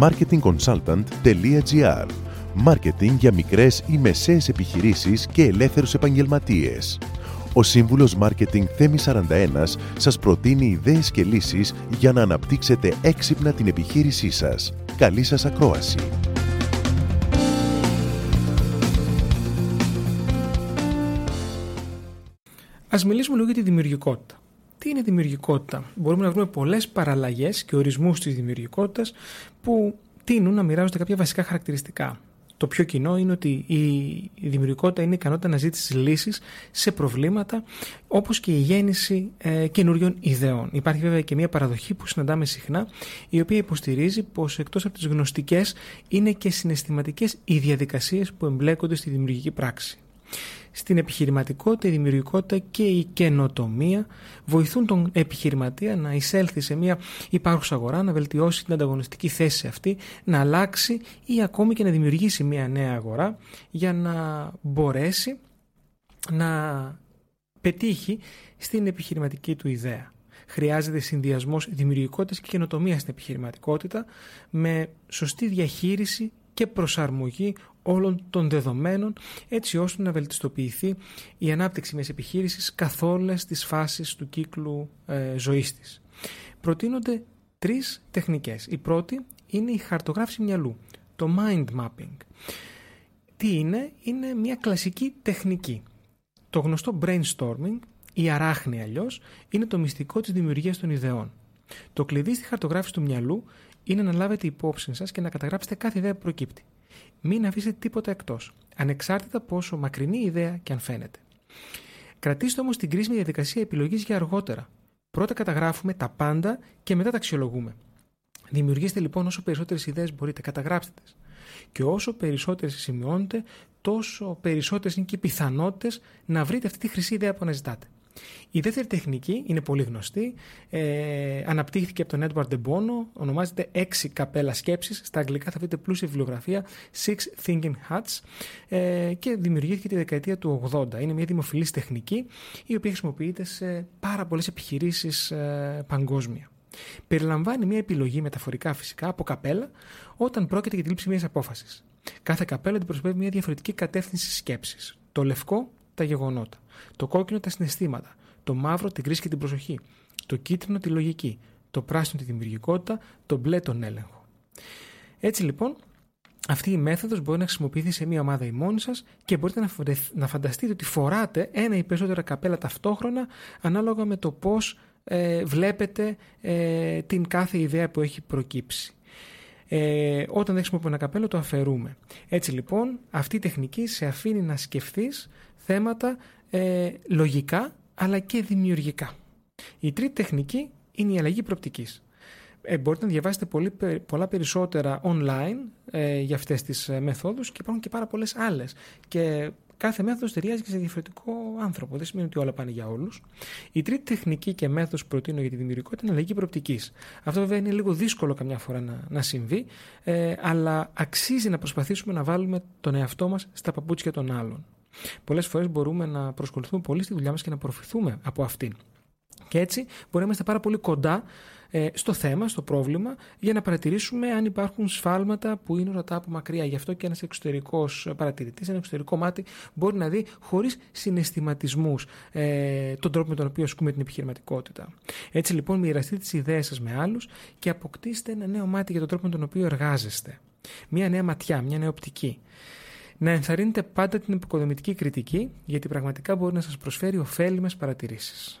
marketingconsultant.gr Μάρκετινγκ για μικρές ή μεσαίες επιχειρήσεις και ελεύθερους επαγγελματίες. Ο Σύμβουλος Μάρκετινγκ Θέμη 41 σας προτείνει ιδέες και λύσεις για να αναπτύξετε έξυπνα την επιχείρησή σας. Καλή σας ακρόαση! Ας μιλήσουμε λίγο για τη δημιουργικότητα. Τι είναι δημιουργικότητα; Μπορούμε να βρούμε πολλές παραλλαγές και ορισμούς της δημιουργικότητας που τείνουν να μοιράζονται κάποια βασικά χαρακτηριστικά. Το πιο κοινό είναι ότι η δημιουργικότητα είναι η ικανότητα αναζήτηση λύσης σε προβλήματα όπως και η γέννηση ε, καινούριων ιδεών. Υπάρχει βέβαια και μια παραδοχή που συναντάμε συχνά η οποία υποστηρίζει πως εκτός από τις γνωστικές είναι και συναισθηματικές οι διαδικασίες που εμπλέκονται στη δημιουργική πράξη στην επιχειρηματικότητα, η δημιουργικότητα και η καινοτομία βοηθούν τον επιχειρηματία να εισέλθει σε μια υπάρχουσα αγορά, να βελτιώσει την ανταγωνιστική θέση αυτή, να αλλάξει ή ακόμη και να δημιουργήσει μια νέα αγορά για να μπορέσει να πετύχει στην επιχειρηματική του ιδέα. Χρειάζεται συνδυασμός δημιουργικότητας και καινοτομίας στην επιχειρηματικότητα με σωστή διαχείριση και προσαρμογή όλων των δεδομένων έτσι ώστε να βελτιστοποιηθεί η ανάπτυξη μιας επιχείρησης καθ' όλες τις φάσεις του κύκλου ε, ζωής της. Προτείνονται τρεις τεχνικές. Η πρώτη είναι η χαρτογράφηση μυαλού, το mind mapping. Τι είναι; Είναι μια κλασική τεχνική. Το γνωστό brainstorming, η αράχνη αλλιώς, είναι το μυστικό της δημιουργίας των ιδεών. Το κλειδί στη χαρτογράφηση του μυαλού είναι να λάβετε υπόψη σας και να καταγράψετε κάθε ιδέα που προκύπτει. Μην αφήσετε τίποτα εκτός, ανεξάρτητα πόσο μακρινή η ιδέα και αν φαίνεται. Κρατήστε όμως την κρίσιμη διαδικασία επιλογής για αργότερα. Πρώτα καταγράφουμε τα πάντα και μετά τα αξιολογούμε. Δημιουργήστε λοιπόν όσο περισσότερες ιδέες μπορείτε, καταγράψτε τις. Και όσο περισσότερες σημειώνετε, τόσο περισσότερες είναι και οι πιθανότητες να βρείτε αυτή τη χρυσή ιδέα που αναζητάτε. Η δεύτερη τεχνική είναι πολύ γνωστή. Ε, αναπτύχθηκε από τον Edward de Bono. Ονομάζεται 6 καπέλα σκέψης. Στα αγγλικά θα βρείτε πλούσια βιβλιογραφία Six Thinking Hats ε, και δημιουργήθηκε τη δεκαετία του 80. Είναι μια δημοφιλής τεχνική η οποία χρησιμοποιείται σε πάρα πολλές επιχειρήσεις ε, παγκόσμια. Περιλαμβάνει μια επιλογή μεταφορικά φυσικά από καπέλα όταν πρόκειται για τη λήψη μιας απόφασης. Κάθε καπέλα αντιπροσωπεύει μια διαφορετική κατεύθυνση σκέψης. Το λευκό τα γεγονότα. Το κόκκινο τα συναισθήματα. Το μαύρο την κρίση και την προσοχή. Το κίτρινο τη λογική. Το πράσινο τη δημιουργικότητα. Το μπλε τον έλεγχο. Έτσι λοιπόν, αυτή η μέθοδος μπορεί να χρησιμοποιηθεί σε μία ομάδα η μόνη σας και μπορείτε να φανταστείτε ότι φοράτε ένα ή περισσότερα καπέλα ταυτόχρονα ανάλογα με το πώς ε, βλέπετε ε, την κάθε ιδέα που έχει προκύψει. Ε, όταν δεν χρησιμοποιούμε ένα καπέλο το αφαιρούμε. Έτσι λοιπόν αυτή η τεχνική σε αφήνει να σκεφτείς θέματα ε, λογικά αλλά και δημιουργικά. Η τρίτη τεχνική είναι η αλλαγή προπτικής. Ε, μπορείτε να διαβάσετε πολύ, πολλά περισσότερα online ε, για αυτές τις ε, μεθόδους και υπάρχουν και πάρα πολλές άλλες. Και κάθε μέθοδος ταιριάζει και σε διαφορετικό άνθρωπο. Δεν σημαίνει ότι όλα πάνε για όλους. Η τρίτη τεχνική και μέθοδος που προτείνω για τη δημιουργικότητα είναι αλλαγή προοπτικής. Αυτό βέβαια είναι λίγο δύσκολο καμιά φορά να, να συμβεί, ε, αλλά αξίζει να προσπαθήσουμε να βάλουμε τον εαυτό μας στα παπούτσια των άλλων. Πολλές φορές μπορούμε να προσκοληθούμε πολύ στη δουλειά μας και να προφηθούμε από αυτήν. Και έτσι μπορεί να είμαστε πάρα πολύ κοντά ε, στο θέμα, στο πρόβλημα, για να παρατηρήσουμε αν υπάρχουν σφάλματα που είναι ορατά από μακριά. Γι' αυτό και ένας εξωτερικός παρατηρητής, ένα εξωτερικό μάτι, μπορεί να δει χωρίς συναισθηματισμούς ε, τον τρόπο με τον οποίο ασκούμε την επιχειρηματικότητα. Έτσι λοιπόν, μοιραστείτε τις ιδέες σας με άλλους και αποκτήστε ένα νέο μάτι για τον τρόπο με τον οποίο εργάζεστε. Μια νέα ματιά, μια νέα οπτική να ενθαρρύνετε πάντα την επικοδομητική κριτική, γιατί πραγματικά μπορεί να σας προσφέρει ωφέλιμες παρατηρήσεις.